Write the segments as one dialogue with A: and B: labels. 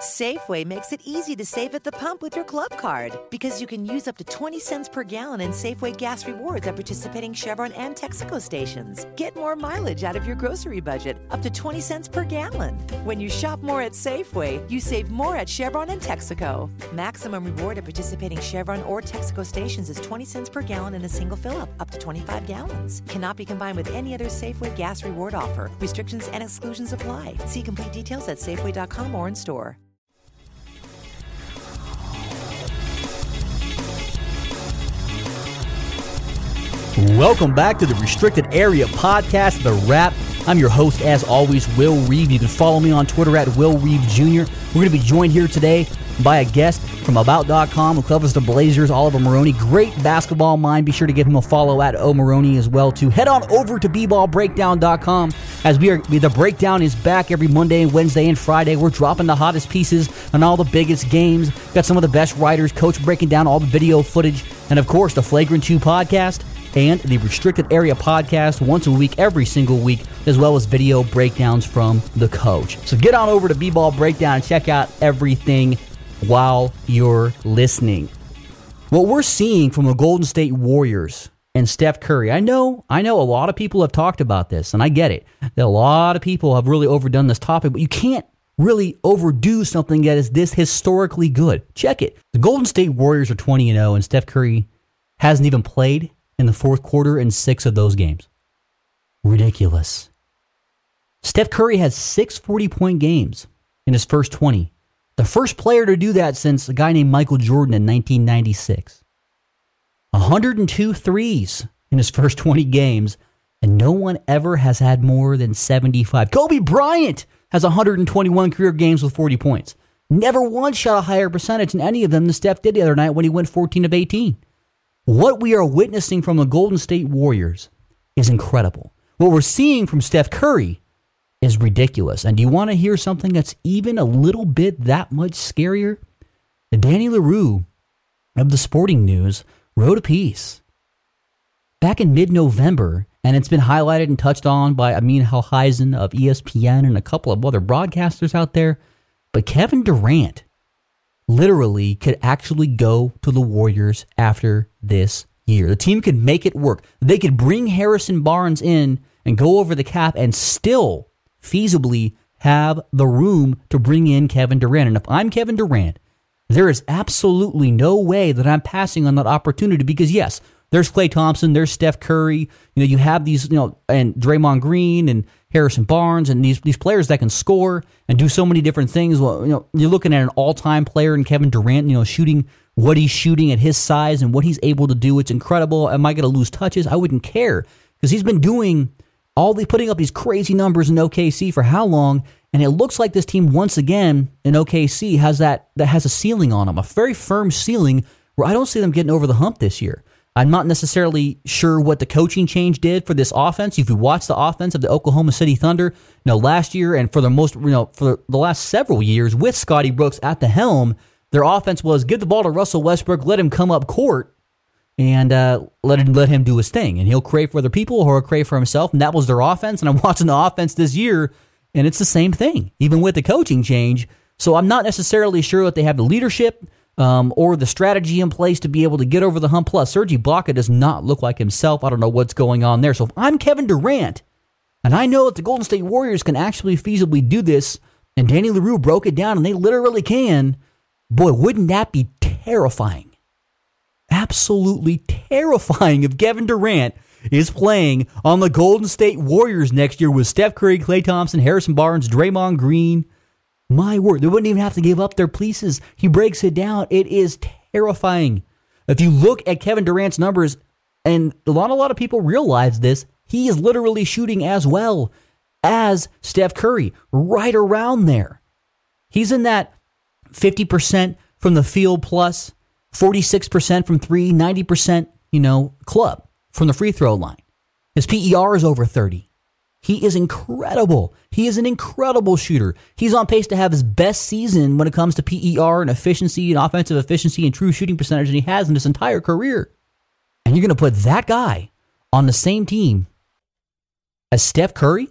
A: Safeway makes it easy to save at the pump with your club card because you can use up to 20 cents per gallon in Safeway gas rewards at participating Chevron and Texaco stations. Get more mileage out of your grocery budget, up to 20 cents per gallon. When you shop more at Safeway, you save more at Chevron and Texaco. Maximum reward at participating Chevron or Texaco stations is 20 cents per gallon in a single fill up, up to 25 gallons. Cannot be combined with any other Safeway gas reward offer. Restrictions and exclusions apply. See complete details at Safeway.com or in store.
B: Welcome back to the Restricted Area Podcast, The RAP. I'm your host, as always, Will Reeve. You can follow me on Twitter at Will Reeve Jr. We're going to be joined here today by a guest from About.com who covers the Blazers, Oliver Maroney. Great basketball mind. Be sure to give him a follow at O Maroney as well. To head on over to bballbreakdown.com as we are the breakdown is back every Monday, Wednesday, and Friday. We're dropping the hottest pieces on all the biggest games. Got some of the best writers, coach breaking down all the video footage, and of course the Flagrant 2 podcast and the Restricted Area podcast once a week, every single week, as well as video breakdowns from the coach. So get on over to B Ball Breakdown and check out everything while you're listening. What we're seeing from the Golden State Warriors and Steph Curry, I know, I know a lot of people have talked about this, and I get it. That a lot of people have really overdone this topic, but you can't really overdo something that is this historically good. Check it. The Golden State Warriors are 20 and 0, and Steph Curry hasn't even played in the fourth quarter in six of those games. Ridiculous. Steph Curry has six 40 point games in his first 20. The first player to do that since a guy named Michael Jordan in 1996. 102 threes in his first 20 games, and no one ever has had more than 75. Kobe Bryant has 121 career games with 40 points. Never once shot a higher percentage in any of them than Steph did the other night when he went 14 of 18. What we are witnessing from the Golden State Warriors is incredible. What we're seeing from Steph Curry is ridiculous. And do you want to hear something that's even a little bit that much scarier? Danny Leroux of the Sporting News wrote a piece back in mid November, and it's been highlighted and touched on by Amin Elhassan of ESPN and a couple of other broadcasters out there. But Kevin Durant literally could actually go to the Warriors after this year. The team could make it work. They could bring Harrison Barnes in and go over the cap and still feasibly have the room to bring in Kevin Durant. And if I'm Kevin Durant, there is absolutely no way that I'm passing on that opportunity because yes, there's Klay Thompson, there's Steph Curry, you know, you have these, you know, and Draymond Green and Harrison Barnes and these these players that can score and do so many different things. Well, you know, you're looking at an all-time player in Kevin Durant, you know, shooting what he's shooting at his size and what he's able to do. It's incredible. Am I going to lose touches? I wouldn't care because he's been doing all the putting up these crazy numbers in OKC for how long? And it looks like this team once again in OKC has that that has a ceiling on them, a very firm ceiling where I don't see them getting over the hump this year. I'm not necessarily sure what the coaching change did for this offense. If you watch the offense of the Oklahoma City Thunder, you know, last year and for the most, you know, for the last several years with Scotty Brooks at the helm, their offense was give the ball to Russell Westbrook, let him come up court, and uh, let him let him do his thing, and he'll create for other people or crave for himself. And that was their offense. And I'm watching the offense this year, and it's the same thing, even with the coaching change. So I'm not necessarily sure that they have the leadership um, or the strategy in place to be able to get over the hump. Plus, Serge Ibaka does not look like himself. I don't know what's going on there. So if I'm Kevin Durant, and I know that the Golden State Warriors can actually feasibly do this, and Danny Leroux broke it down, and they literally can, boy, wouldn't that be terrifying? Absolutely terrifying if Kevin Durant is playing on the Golden State Warriors next year with Steph Curry, Klay Thompson, Harrison Barnes, Draymond Green, my word, they wouldn't even have to give up their pieces. He breaks it down. It is terrifying. If you look at Kevin Durant's numbers, and a lot, a lot of people realize this, he is literally shooting as well as Steph Curry, right around there. He's in that 50% from the field plus, 46% from three, 90%, you know, club from the free throw line. His PER is over 30. He is incredible. He is an incredible shooter. He's on pace to have his best season when it comes to PER and efficiency and offensive efficiency and true shooting percentage than he has in his entire career. And you're going to put that guy on the same team as Steph Curry?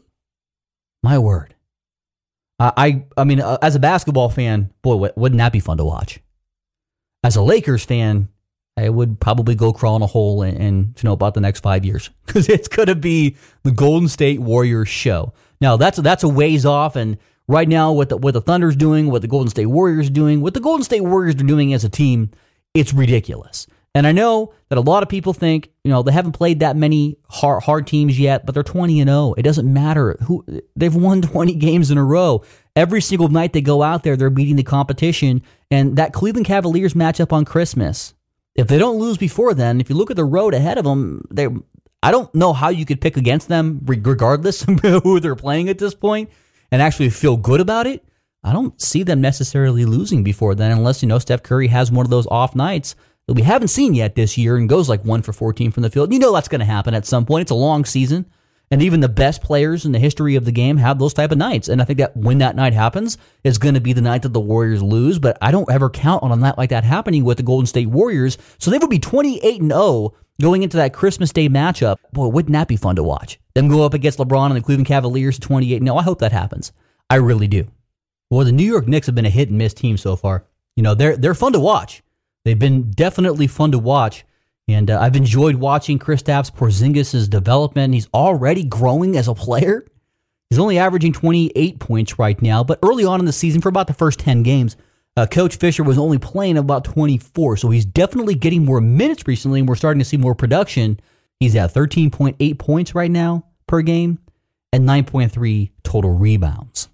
B: My word. I, I mean, uh, as a basketball fan, boy, wouldn't that be fun to watch? As a Lakers fan, I would probably go crawl in a hole and, and to know about the next five years because it's going to be the Golden State Warriors show. Now that's that's a ways off, and right now what the what the Thunder's doing, what the Golden State Warriors doing, what the Golden State Warriors are doing as a team, it's ridiculous. And I know that a lot of people think, you know, they haven't played that many hard, hard teams yet, but they're 20 and 0. It doesn't matter who they've won 20 games in a row. Every single night they go out there, they're beating the competition. And that Cleveland Cavaliers matchup on Christmas, if they don't lose before then, if you look at the road ahead of them, they I don't know how you could pick against them regardless of who they're playing at this point and actually feel good about it. I don't see them necessarily losing before then unless you know Steph Curry has one of those off nights that we haven't seen yet this year and goes like one for 14 from the field. You know that's going to happen at some point. It's a long season. And even the best players in the history of the game have those type of nights. And I think that when that night happens, it's going to be the night that the Warriors lose. But I don't ever count on a night like that happening with the Golden State Warriors. So they would be 28 and 0 going into that Christmas Day matchup. Boy, wouldn't that be fun to watch? Them go up against LeBron and the Cleveland Cavaliers 28 0. I hope that happens. I really do. Well, the New York Knicks have been a hit and miss team so far. You know, they're they're fun to watch. They've been definitely fun to watch. And uh, I've enjoyed watching Kristaps Porzingis' development. He's already growing as a player. He's only averaging 28 points right now, but early on in the season, for about the first 10 games, uh, Coach Fisher was only playing about 24. So he's definitely getting more minutes recently, and we're starting to see more production. He's at 13.8 points right now per game and 9.3 total rebounds.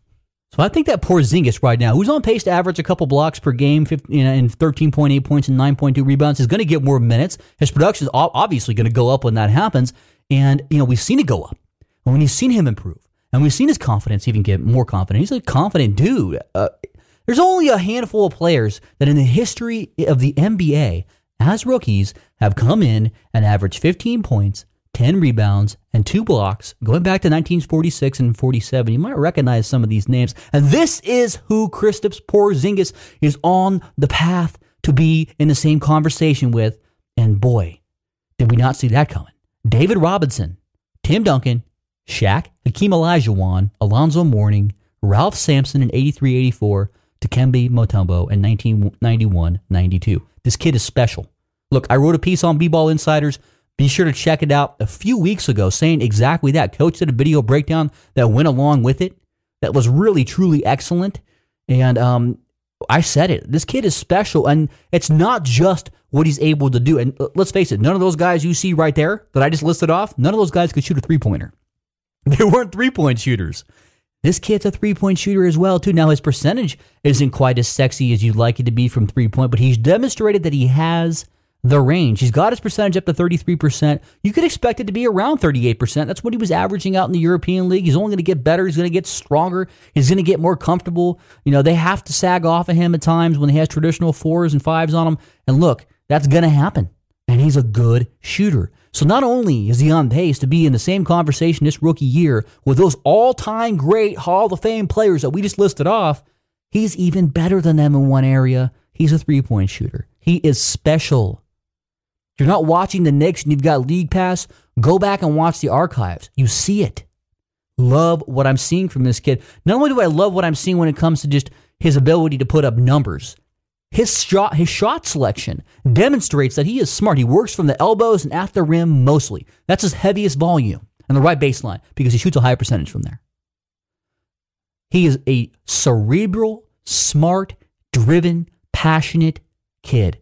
B: So I think that Porzingis right now, who's on pace to average a couple blocks per game, 15, you know, and 13.8 points and 9.2 rebounds, is going to get more minutes. His production is obviously going to go up when that happens. And, you know, we've seen it go up. And when you've seen him improve, and we've seen his confidence even get more confident. He's a confident dude. Uh, there's only a handful of players that in the history of the NBA, as rookies, have come in and averaged 15 points, 10 rebounds, and two blocks going back to 1946 and 47. You might recognize some of these names. And this is who Kristaps Porzingis is on the path to be in the same conversation with. And boy, did we not see that coming. David Robinson, Tim Duncan, Shaq, Hakeem Olajuwon, Alonzo Mourning, Ralph Sampson in 83 84, Dikembe Mutombo in 1991 92. This kid is special. Look, I wrote a piece on B-Ball Insiders be sure to check it out a few weeks ago saying exactly that. Coach did a video breakdown that went along with it that was really, truly excellent. And um, I said it. This kid is special. And it's not just what he's able to do. And let's face it, none of those guys you see right there that I just listed off, none of those guys could shoot a three pointer. They weren't three point shooters. This kid's a three point shooter as well, too. Now, his percentage isn't quite as sexy as you'd like it to be from three point, but he's demonstrated that he has the range. He's got his percentage up to 33%. You could expect it to be around 38%. That's what he was averaging out in the European League. He's only going to get better. He's going to get stronger. He's going to get more comfortable. You know, they have to sag off of him at times when he has traditional fours and fives on him. And look, that's going to happen. And he's a good shooter. So not only is he on pace to be in the same conversation this rookie year with those all-time great Hall of Fame players that we just listed off, he's even better than them in one area. He's a three-point shooter. He is special you're not watching the Knicks and you've got League Pass, go back and watch the archives. You see it. Love what I'm seeing from this kid. Not only do I love what I'm seeing when it comes to just his ability to put up numbers, his shot, his shot selection demonstrates that he is smart. He works from the elbows and at the rim mostly. That's his heaviest volume and the right baseline because he shoots a high percentage from there. He is a cerebral, smart, driven, passionate kid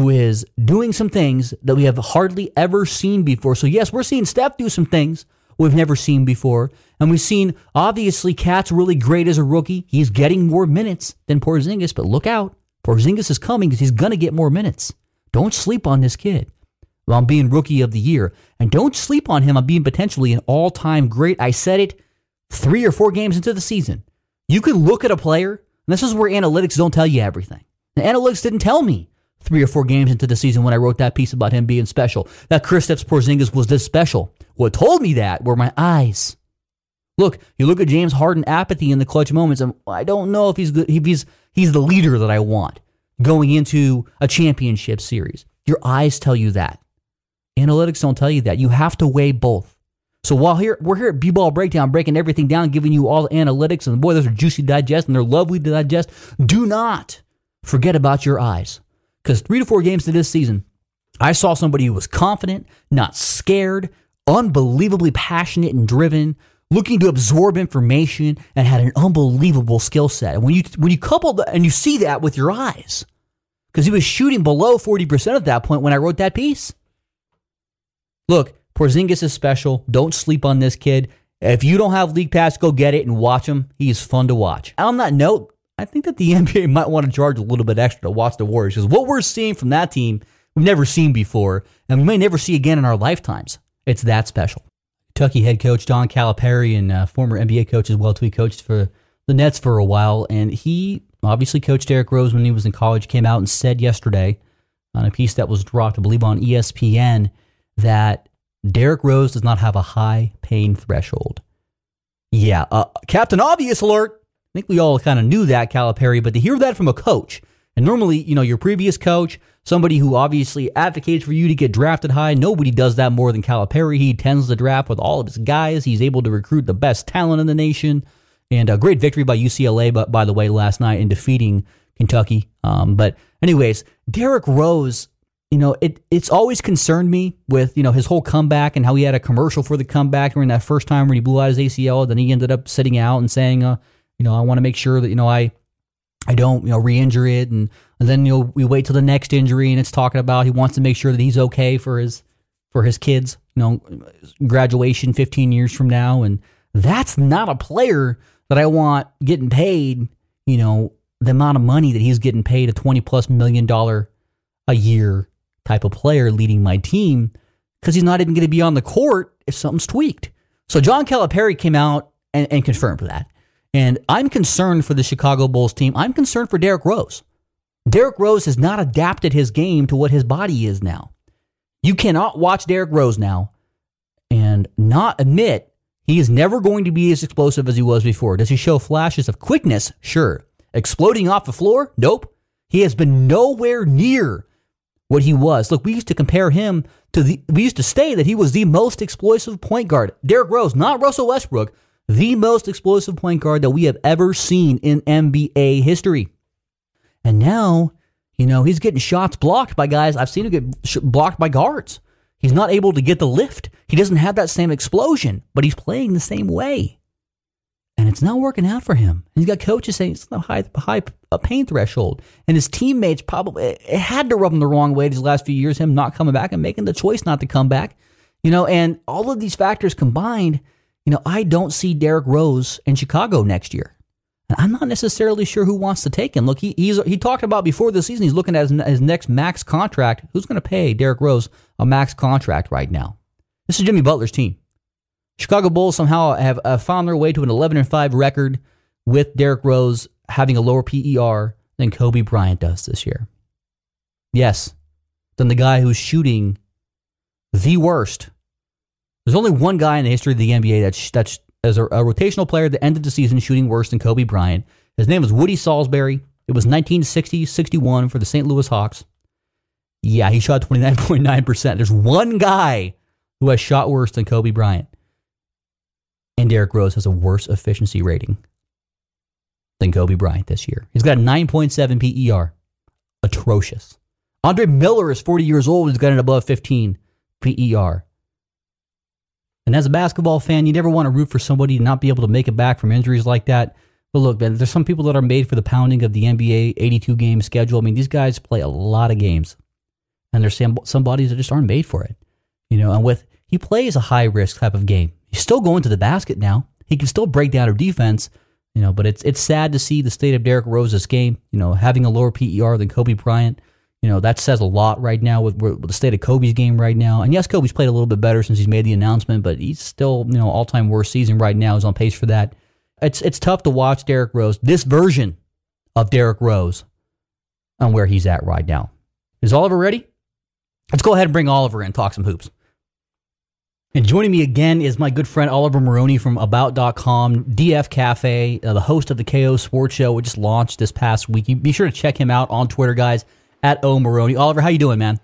B: who is doing some things that we have hardly ever seen before. So, yes, we're seeing Steph do some things we've never seen before. And we've seen, obviously, KAT's really great as a rookie. He's getting more minutes than Porzingis, but look out. Porzingis is coming because he's going to get more minutes. Don't sleep on this kid on being rookie of the year. And don't sleep on him on being potentially an all time great. I said it three or four games into the season. You can look at a player And this is where analytics don't tell you everything. The analytics didn't tell me three or four games into the season when I wrote that piece about him being special that Kristaps Porzingis was this special. What told me that were my eyes. Look, you look at James Harden apathy in the clutch moments, and I don't know if he's good, if he's he's the leader that I want going into a championship series. Your eyes tell you that. Analytics don't tell you that. You have to weigh both. So while here we're here at B-Ball Breakdown, breaking everything down, giving you all the analytics, and boy, those are juicy digest and they're lovely to digest. Do not forget about your eyes. Because three to four games to this season, I saw somebody who was confident, not scared, unbelievably passionate and driven, looking to absorb information, and had an unbelievable skill set. And when you when you couple that and you see that with your eyes, because he was shooting below 40% at that point when I wrote that piece. Look, Porzingis is special. Don't sleep on this kid. If you don't have League Pass, go get it and watch him. He is fun to watch. On that note, I think that the NBA might want to charge a little bit extra to watch the Warriors because what we're seeing from that team, we've never seen before, and we may never see again in our lifetimes. It's that special. Kentucky head coach John Calipari and uh, former NBA coach as well, too. He coached for the Nets for a while, and he obviously coached Derrick Rose when he was in college. Came out and said yesterday on a piece that was dropped, I believe, on ESPN that Derrick Rose does not have a high pain threshold. Yeah, uh, Captain Obvious alert. I think we all kind of knew that, Calipari, but to hear that from a coach, and normally, you know, your previous coach, somebody who obviously advocates for you to get drafted high, nobody does that more than Calipari. He tends the draft with all of his guys. He's able to recruit the best talent in the nation. And a great victory by UCLA, but by the way, last night in defeating Kentucky. Um, but anyways, Derrick Rose you know, it it's always concerned me with you know his whole comeback and how he had a commercial for the comeback during that first time when he blew out his ACL. Then he ended up sitting out and saying, uh, you know, I want to make sure that you know I I don't you know re-injure it, and, and then you know we wait till the next injury, and it's talking about he wants to make sure that he's okay for his for his kids, you know, graduation 15 years from now, and that's not a player that I want getting paid, you know, the amount of money that he's getting paid a 20 plus million dollar a year type of player leading my team because he's not even going to be on the court if something's tweaked. So John Calipari came out and, and confirmed that. And I'm concerned for the Chicago Bulls team. I'm concerned for Derrick Rose. Derrick Rose has not adapted his game to what his body is now. You cannot watch Derrick Rose now and not admit he is never going to be as explosive as he was before. Does he show flashes of quickness? Sure. Exploding off the floor? Nope. He has been nowhere near what he was. Look, we used to compare him to the, we used to say that he was the most explosive point guard. Derrick Rose, not Russell Westbrook, the most explosive point guard that we have ever seen in NBA history. And now, you know, he's getting shots blocked by guys. I've seen him get blocked by guards. He's not able to get the lift. He doesn't have that same explosion, but he's playing the same way and it's not working out for him. He's got coaches saying it's a high, high a pain threshold, and his teammates probably had to rub him the wrong way these last few years. Him not coming back and making the choice not to come back, you know, and all of these factors combined, you know, I don't see Derrick Rose in Chicago next year. And I'm not necessarily sure who wants to take him. Look, he he's, he talked about before the season. He's looking at his, his next max contract. Who's going to pay Derrick Rose a max contract right now? This is Jimmy Butler's team. Chicago Bulls somehow have uh, found their way to an 11 and 5 record with Derrick Rose having a lower PER than Kobe Bryant does this year. Yes, than the guy who's shooting the worst. There's only one guy in the history of the NBA that's, that's as a, a rotational player that ended the season shooting worse than Kobe Bryant. His name was Woody Sauldsberry. It was 1960 61 for the St. Louis Hawks. Yeah, he shot 29.9%. There's one guy who has shot worse than Kobe Bryant and Derrick Rose has a worse efficiency rating than Kobe Bryant this year. He's got a 9.7 PER. Atrocious. Andre Miller is 40 years old. He's got an above 15 PER. And as a basketball fan, you never want to root for somebody to not be able to make it back from injuries like that. But look, man, there's some people that are made for the pounding of the NBA 82 game schedule. I mean, these guys play a lot of games. And there's some, some bodies that just aren't made for it. You know, and with, he plays a high risk type of game. He's still going to the basket now. He can still break down our defense, you know, but it's it's sad to see the state of Derrick Rose's game, you know, having a lower PER than Kobe Bryant. You know, that says a lot right now with, with the state of Kobe's game right now. And yes, Kobe's played a little bit better since he's made the announcement, but he's still, you know, all time worst season right now is on pace for that. It's it's tough to watch Derrick Rose, this version of Derrick Rose on where he's at right now. Is Oliver ready? Let's go ahead and bring Oliver in, talk some hoops. And joining me again is my good friend Oliver Maroney from About.com, DF Cafe, uh, the host of the KO Sports Show, which just launched this past week. You be sure to check him out on Twitter, guys, at O Maroney. Oliver, how you doing, man?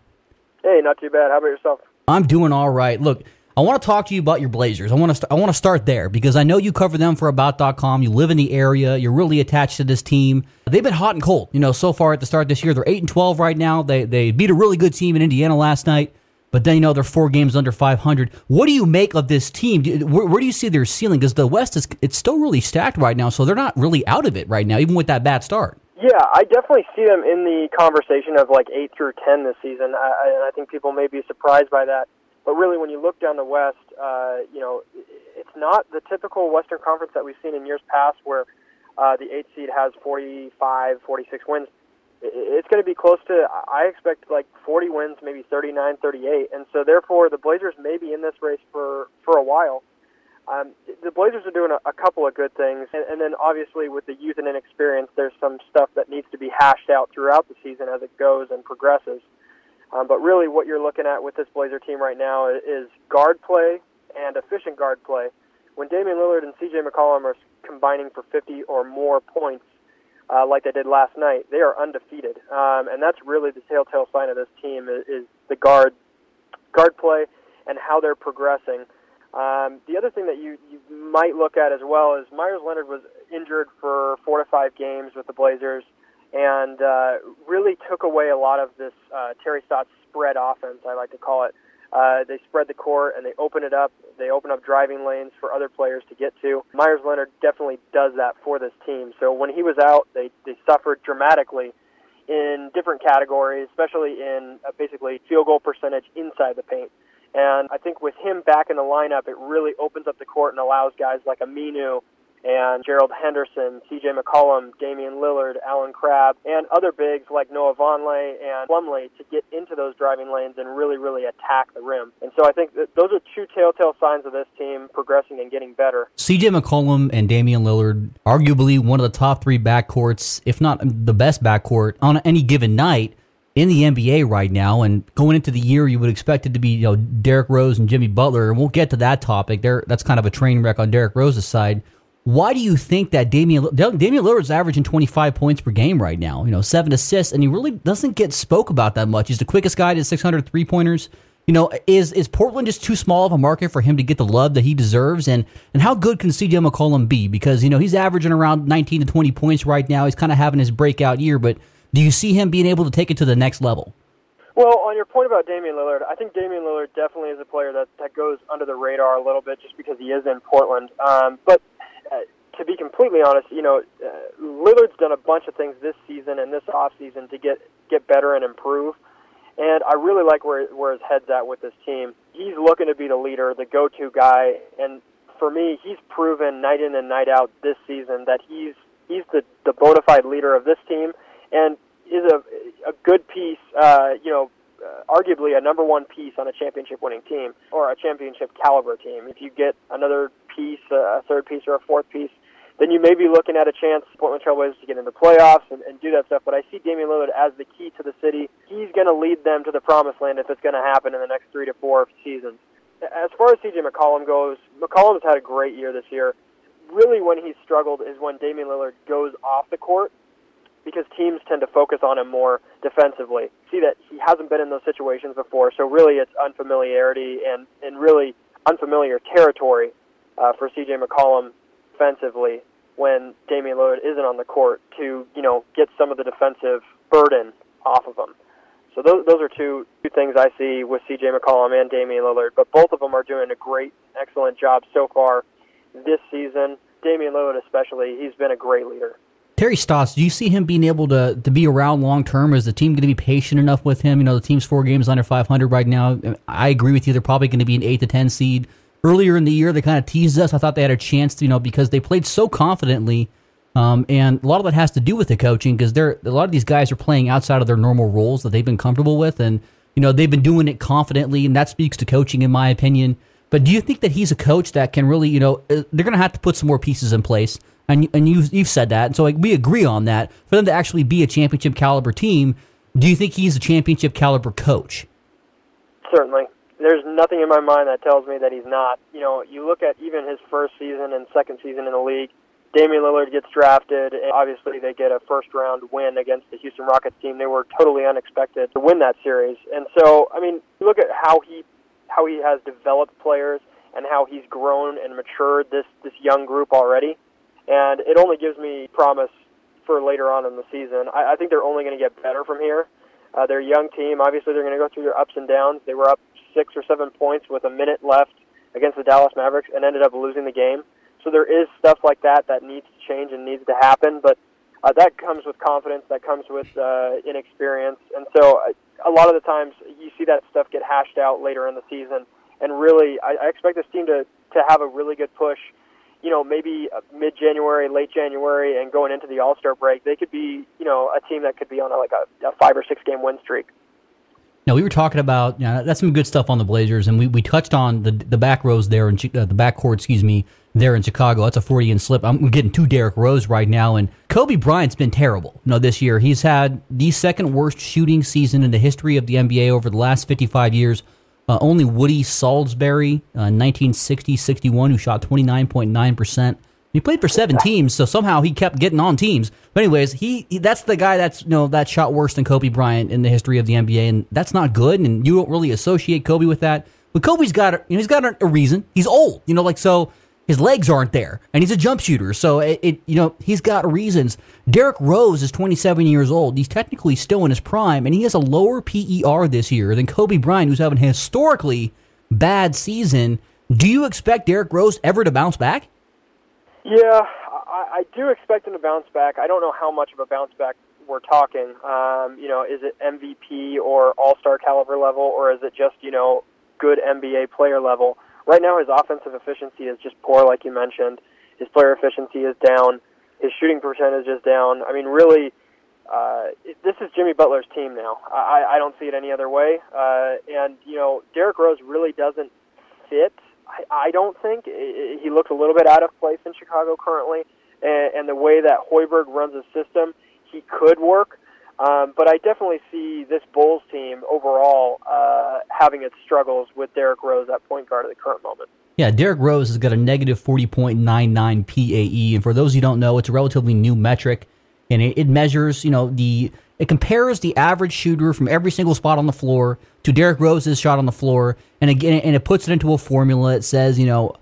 C: Hey, not too bad. How about yourself?
B: I'm doing all right. Look, I want to talk to you about your Blazers. I want to st- I want to start there because I know you cover them for About.com. You live in the area. You're really attached to this team. They've been hot and cold. You know, so far at the start this year, they're eight and twelve right now. They they beat a really good team in Indiana last night. But then you know they're four games under 500. What do you make of this team? Where, where do you see their ceiling? Because the West is it's still really stacked right now, so they're not really out of it right now, even with that bad start.
C: Yeah, I definitely see them in the conversation of like eight through ten this season, I, and I think people may be surprised by that. But really, when you look down the West, uh, you know, it's not the typical Western Conference that we've seen in years past, where uh, the eight seed has 45, 46 wins it's going to be close to I expect like 40 wins, maybe 39, 38, and so therefore the Blazers may be in this race for for a while. Um, the Blazers are doing a, a couple of good things, and, and then obviously with the youth and inexperience, there's some stuff that needs to be hashed out throughout the season as it goes and progresses. Um, but really, what you're looking at with this Blazer team right now is guard play and efficient guard play. When Damian Lillard and C.J. McCollum are combining for 50 or more points, uh, like they did last night, they are undefeated, um, and that's really the telltale sign of this team is, is the guard guard play and how they're progressing. Um, the other thing that you, you might look at as well is Meyers Leonard was injured for four to five games with the Blazers and uh, really took away a lot of this uh, Terry Stotts spread offense, I like to call it. Uh, they spread the court and they open it up. They open up driving lanes for other players to get to. Meyers Leonard definitely does that for this team. So when he was out, they, they suffered dramatically in different categories, especially in uh, basically field goal percentage inside the paint. And I think with him back in the lineup, it really opens up the court and allows guys like Aminu and Gerald Henderson, C.J. McCollum, Damian Lillard, Allen Crabbe, and other bigs like Noah Vonleh and Plumlee to get into those driving lanes and really, really attack the rim. And so I think those are two telltale signs of this team progressing and getting better.
B: C.J. McCollum and Damian Lillard, arguably one of the top three backcourts, if not the best backcourt on any given night in the NBA right now. And going into the year, you would expect it to be you know Derrick Rose and Jimmy Butler, and we'll get to that topic. There, that's kind of a train wreck on Derrick Rose's side. Why do you think that Damian Damian Lillard's averaging 25 points per game right now? You know, seven assists, and he really doesn't get spoke about that much. He's the quickest guy to 600 three pointers. You know, is is Portland just too small of a market for him to get the love that he deserves? And and how good can CJ McCollum be? Because you know he's averaging around 19 to 20 points right now. He's kind of having his breakout year, but do you see him being able to take it to the next level?
C: Well, on your point about Damian Lillard, I think Damian Lillard definitely is a player that that goes under the radar a little bit just because he is in Portland. Um, but uh, to be completely honest, you know, uh, Lillard's done a bunch of things this season and this off season to get get better and improve. And I really like where where his head's at with this team. He's looking to be the leader, the go-to guy, and for me, he's proven night in and night out this season that he's he's the the bona fide leader of this team, and good piece. Uh, you know, uh, arguably a number one piece on a championship winning team or a championship caliber team. If you get another piece, a third piece, or a fourth piece, then you may be looking at a chance Portland Trailblazers to get into the playoffs and, and do that stuff. But I see Damian Lillard as the key to the city. He's going to lead them to the promised land if it's going to happen in the next three to four seasons. As far as CJ McCollum goes, McCollum's had a great year this year. Really, when he's struggled is when Damian Lillard goes off the court because teams tend to focus on him more defensively. See that he hasn't been in those situations before, so really it's unfamiliarity and, and really unfamiliar territory uh, for CJ McCollum defensively when Damian Lillard isn't on the court to you know get some of the defensive burden off of him. So those those are two two things I see with C.J. McCollum and Damian Lillard. But both of them are doing a great, excellent job so far this season. Damian Lillard especially, he's been a great leader.
B: Terry Stotts, do you see him being able to, to be around long term? Is the team going to be patient enough with him? You know, the team's four games under 500 right now. I agree with you. They're probably going to be an 8 to 10 seed earlier in the year they kind of teased us. I thought they had a chance, to, you know, because they played so confidently. Um, and a lot of that has to do with the coaching because they're a lot of these guys are playing outside of their normal roles that they've been comfortable with, and you know they've been doing it confidently, and that speaks to coaching, in my opinion. But do you think that he's a coach that can really, you know, uh, they're going to have to put some more pieces in place and and you've you've said that, and so like we agree on that. For them to actually be a championship caliber team, do you think he's a championship caliber coach?
C: Certainly. There's nothing in my mind that tells me that he's not. You know, you look at even his first season and second season in the league. Damian Lillard gets drafted, and obviously they get a first round win against the Houston Rockets team. They were totally unexpected to win that series. And so, I mean, look at how he how he has developed players and how he's grown and matured this this young group already. And it only gives me promise for later on in the season. I, I think they're only going to get better from here. Uh, they're a young team. Obviously, they're going to go through their ups and downs. They were up six or seven points with a minute left against the Dallas Mavericks and ended up losing the game. So there is stuff like that that needs to change and needs to happen, but uh, that comes with confidence. That comes with uh, inexperience, and so uh, a lot of the times you see that stuff get hashed out later in the season. And really, I, I expect this team to to have a really good push. You know, maybe uh, mid January, late January, and going into the All Star break, they could be you know a team that could be on a, like a, a five or six game win streak.
B: Now we were talking about you know, that's some good stuff on the Blazers, and we, we touched on the the back rows there and uh, the back court, excuse me, there in Chicago. That's a Freudian slip. I'm getting two Derrick Rose right now, and Kobe Bryant's been terrible. You know, this year he's had the second worst shooting season in the history of the NBA over the last fifty five years. Uh, only Woody Sauldsberry, uh, 1960-61, who shot 29.9 percent. He played for seven teams, so somehow he kept getting on teams. But anyways, he, he, that's the guy that's you know that shot worse than Kobe Bryant in the history of the NBA, and that's not good. And you don't really associate Kobe with that. But Kobe's got you know he's got a, a reason. He's old, you know, like so his legs aren't there, and he's a jump shooter. So it, it, you know he's got reasons. Derrick Rose is 27 years old. He's technically still in his prime, and he has a lower PER this year than Kobe Bryant, who's having a historically bad season. Do you expect Derrick Rose ever to bounce back?
C: Yeah, I, I do expect him to bounce back. I don't know how much of a bounce back we're talking. Um, you know, is it MVP or All Star caliber level, or is it just you know good NBA player level? Right now, his offensive efficiency is just poor, like you mentioned. His player efficiency is down. His shooting percentage is down. I mean, really, uh, it, this is Jimmy Butler's team now. I, I don't see it any other way. Uh, and you know, Derrick Rose really doesn't fit I, I don't think he looks a little bit out of place in Chicago currently, and, and the way that Hoiberg runs his system, he could work. Um, but I definitely see this Bulls team overall uh, having its struggles with Derrick Rose at point guard at the current moment.
B: Yeah, Derrick Rose has got a negative 40.99 PAE. And for those who don't know, it's a relatively new metric. And it, it measures, you know, the it compares the average shooter from every single spot on the floor to Derrick Rose's shot on the floor, and again, and it puts it into a formula. It says, you know,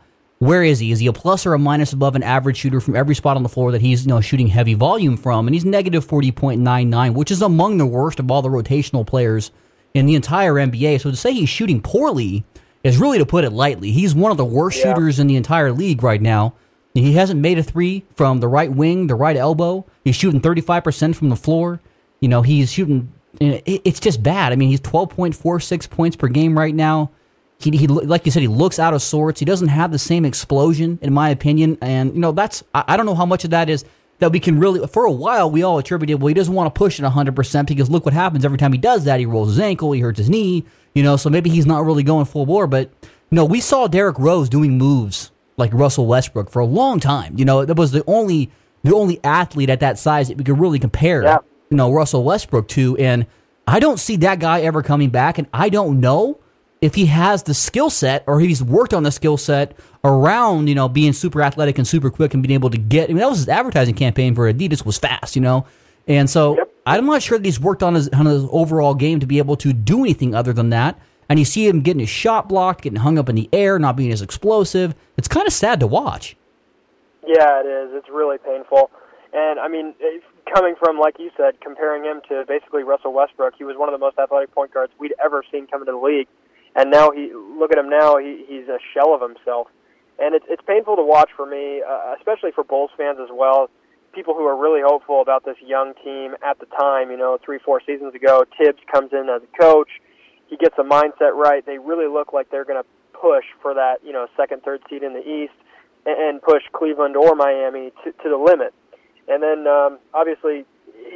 B: where is he? Is he a plus or a minus above an average shooter from every spot on the floor that he's you know shooting heavy volume from? And he's negative forty point nine nine, which is among the worst of all the rotational players in the entire NBA. So to say he's shooting poorly is really to put it lightly. He's one of the worst yeah. shooters in the entire league right now. He hasn't made a three from the right wing, the right elbow. He's shooting thirty five percent from the floor. You know, he's shooting. It's just bad. I mean, he's twelve point four six points per game right now. He, he, like you said, he looks out of sorts. He doesn't have the same explosion, in my opinion. And you know, that's I, I don't know how much of that is that we can really. For a while, we all attributed. Well, he doesn't want to push it hundred percent because look what happens every time he does that. He rolls his ankle, he hurts his knee. You know, so maybe he's not really going full bore. But you know, we saw Derrick Rose doing moves like Russell Westbrook for a long time. You know, that was the only the only athlete at that size that we could really compare. Yeah you know Russell Westbrook to, and I don't see that guy ever coming back, and I don't know if he has the skill set or he's worked on the skill set around you know being super athletic and super quick and being able to get. I mean that was his advertising campaign for Adidas was fast, you know, and so yep. I'm not sure that he's worked on his on his overall game to be able to do anything other than that. And you see him getting his shot blocked, getting hung up in the air, not being as explosive. It's kind of sad to watch.
C: Yeah, it is. It's really painful. And I mean, eh, coming from, like you said, comparing him to basically Russell Westbrook, he was one of the most athletic point guards we'd ever seen come into the league. And now he, look at him now, he, he's a shell of himself. And it's, it's painful to watch for me, uh, especially for Bulls fans as well. People who are really hopeful about this young team at the time, you know, three, four seasons ago, Thibs comes in as a coach. He gets the mindset right. They really look like they're going to push for that, you know, second, third seed in the East and push Cleveland or Miami to, to the limit. And then um, obviously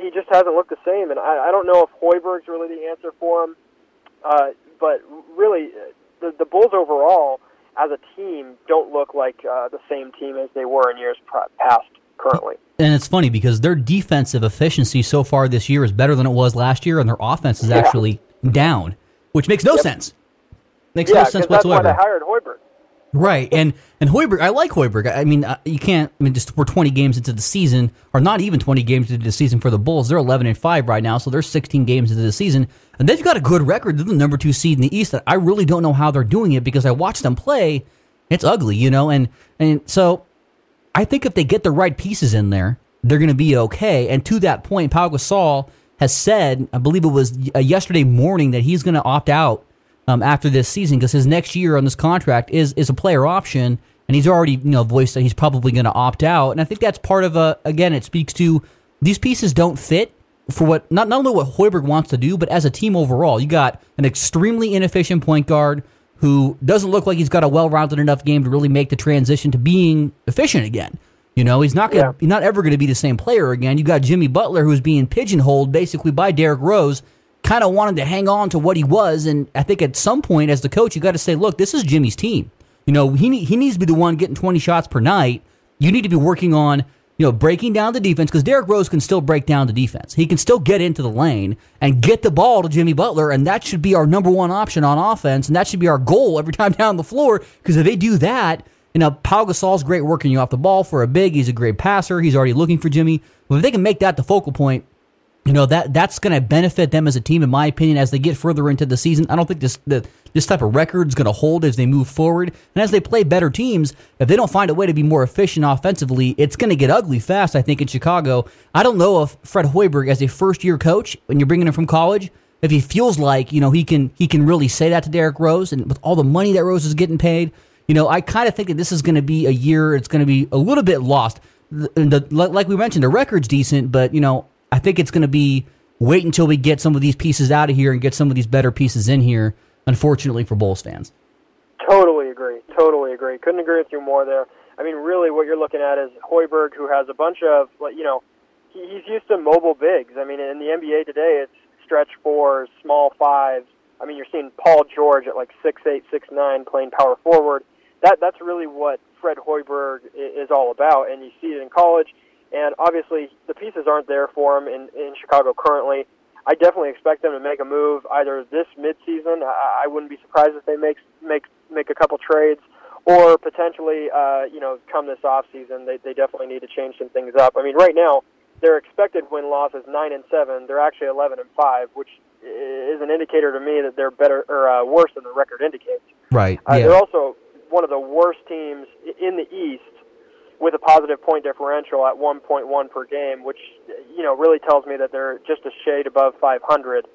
C: he just hasn't looked the same. And I, I don't know if Hoiberg's really the answer for him. Uh, but really, the, the Bulls overall, as a team, don't look like uh, the same team as they were in years past. currently.
B: And it's funny because their defensive efficiency so far this year is better than it was last year, and their offense is yeah. actually down, which makes no yep. sense. Makes
C: yeah,
B: no sense
C: that's
B: whatsoever.
C: That's why they hired Hoiberg.
B: Right, and and Hoiberg, I like Hoiberg. I mean, uh, you can't. I mean, just we're 20 games into the season, or not even 20 games into the season for the Bulls. They're 11 and five right now, so they're 16 games into the season, and they've got a good record. They're the number two seed in the East. I really don't know how they're doing it because I watched them play. It's ugly, you know, and and so I think if they get the right pieces in there, they're going to be okay. And to that point, Pau Gasol has said, I believe it was yesterday morning, that he's going to opt out um, after this season because his next year on this contract is is a player option, and he's already you know voiced that he's probably going to opt out. And I think that's part of a again, it speaks to these pieces don't fit for what not not only what Hoiberg wants to do, but as a team overall. You got an extremely inefficient point guard who doesn't look like he's got a well-rounded enough game to really make the transition to being efficient again. You know, he's not gonna, yeah. he's not ever going to be the same player again. You got Jimmy Butler who's being pigeonholed basically by Derrick Rose kind of wanted to hang on to what he was. And I think at some point, as the coach, you got to say, look, this is Jimmy's team. You know, he he needs to be the one getting 20 shots per night. You need to be working on, you know, breaking down the defense because Derrick Rose can still break down the defense. He can still get into the lane and get the ball to Jimmy Butler, and that should be our number one option on offense, and that should be our goal every time down the floor. Because if they do that, you know, Pau Gasol's great working you off the ball for a big. He's a great passer. He's already looking for Jimmy. But if they can make that the focal point, you know that that's going to benefit them as a team, in my opinion, as they get further into the season. I don't think this the, this type of record is going to hold as they move forward, and as they play better teams. If they don't find a way to be more efficient offensively, it's going to get ugly fast. I think in Chicago. I don't know if Fred Hoiberg, as a first year coach, when you're bringing him from college, if he feels like you know he can he can really say that to Derrick Rose, and with all the money that Rose is getting paid, you know, I kind of think that this is going to be a year. It's going to be a little bit lost. The, the, like we mentioned, the record's decent, but you know I think it's going to be wait until we get some of these pieces out of here and get some of these better pieces in here. Unfortunately for Bulls fans.
C: Totally agree. Totally agree. Couldn't agree with you more there. I mean, really, what you're looking at is Hoiberg, who has a bunch of, like you know, he's used to mobile bigs. I mean, in the NBA today, it's stretch fours, small fives. I mean, you're seeing Paul George at like six eight, six nine, playing power forward. That that's really what Fred Hoiberg is all about, and you see it in college. And obviously, the pieces aren't there for him in, in Chicago currently. I definitely expect them to make a move either this midseason. I, I wouldn't be surprised if they make make make a couple trades, or potentially, uh, you know, come this off season. They they definitely need to change some things up. I mean, right now their expected win loss is nine and seven. They're actually eleven and five, which is an indicator to me that they're better or uh, worse than the record indicates.
B: Right.
C: Uh,
B: yeah.
C: They're also one of the worst teams in the East with a positive point differential at 1.1 per game, which you know really tells me that they're just a shade above 500.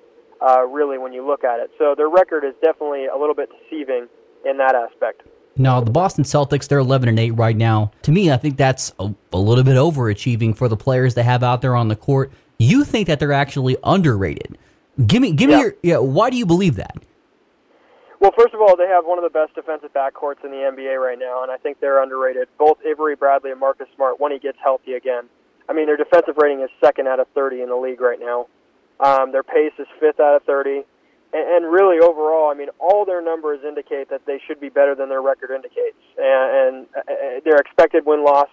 C: Uh, really, when you look at it, so their record is definitely a little bit deceiving in that aspect.
B: Now, the Boston Celtics, they're 11 and 8 right now. To me, I think that's a, a little bit overachieving for the players they have out there on the court. You think that they're actually underrated? Give me, give me your. Yeah, why do you believe that?
C: Well, first of all, they have one of the best defensive backcourts in the NBA right now, and I think they're underrated. Both Avery Bradley and Marcus Smart when he gets healthy again. I mean, their defensive rating is second out of 30 in the league right now. Um, their pace is fifth out of 30. And, and really, overall, I mean, all their numbers indicate that they should be better than their record indicates. And, and uh, their expected win loss,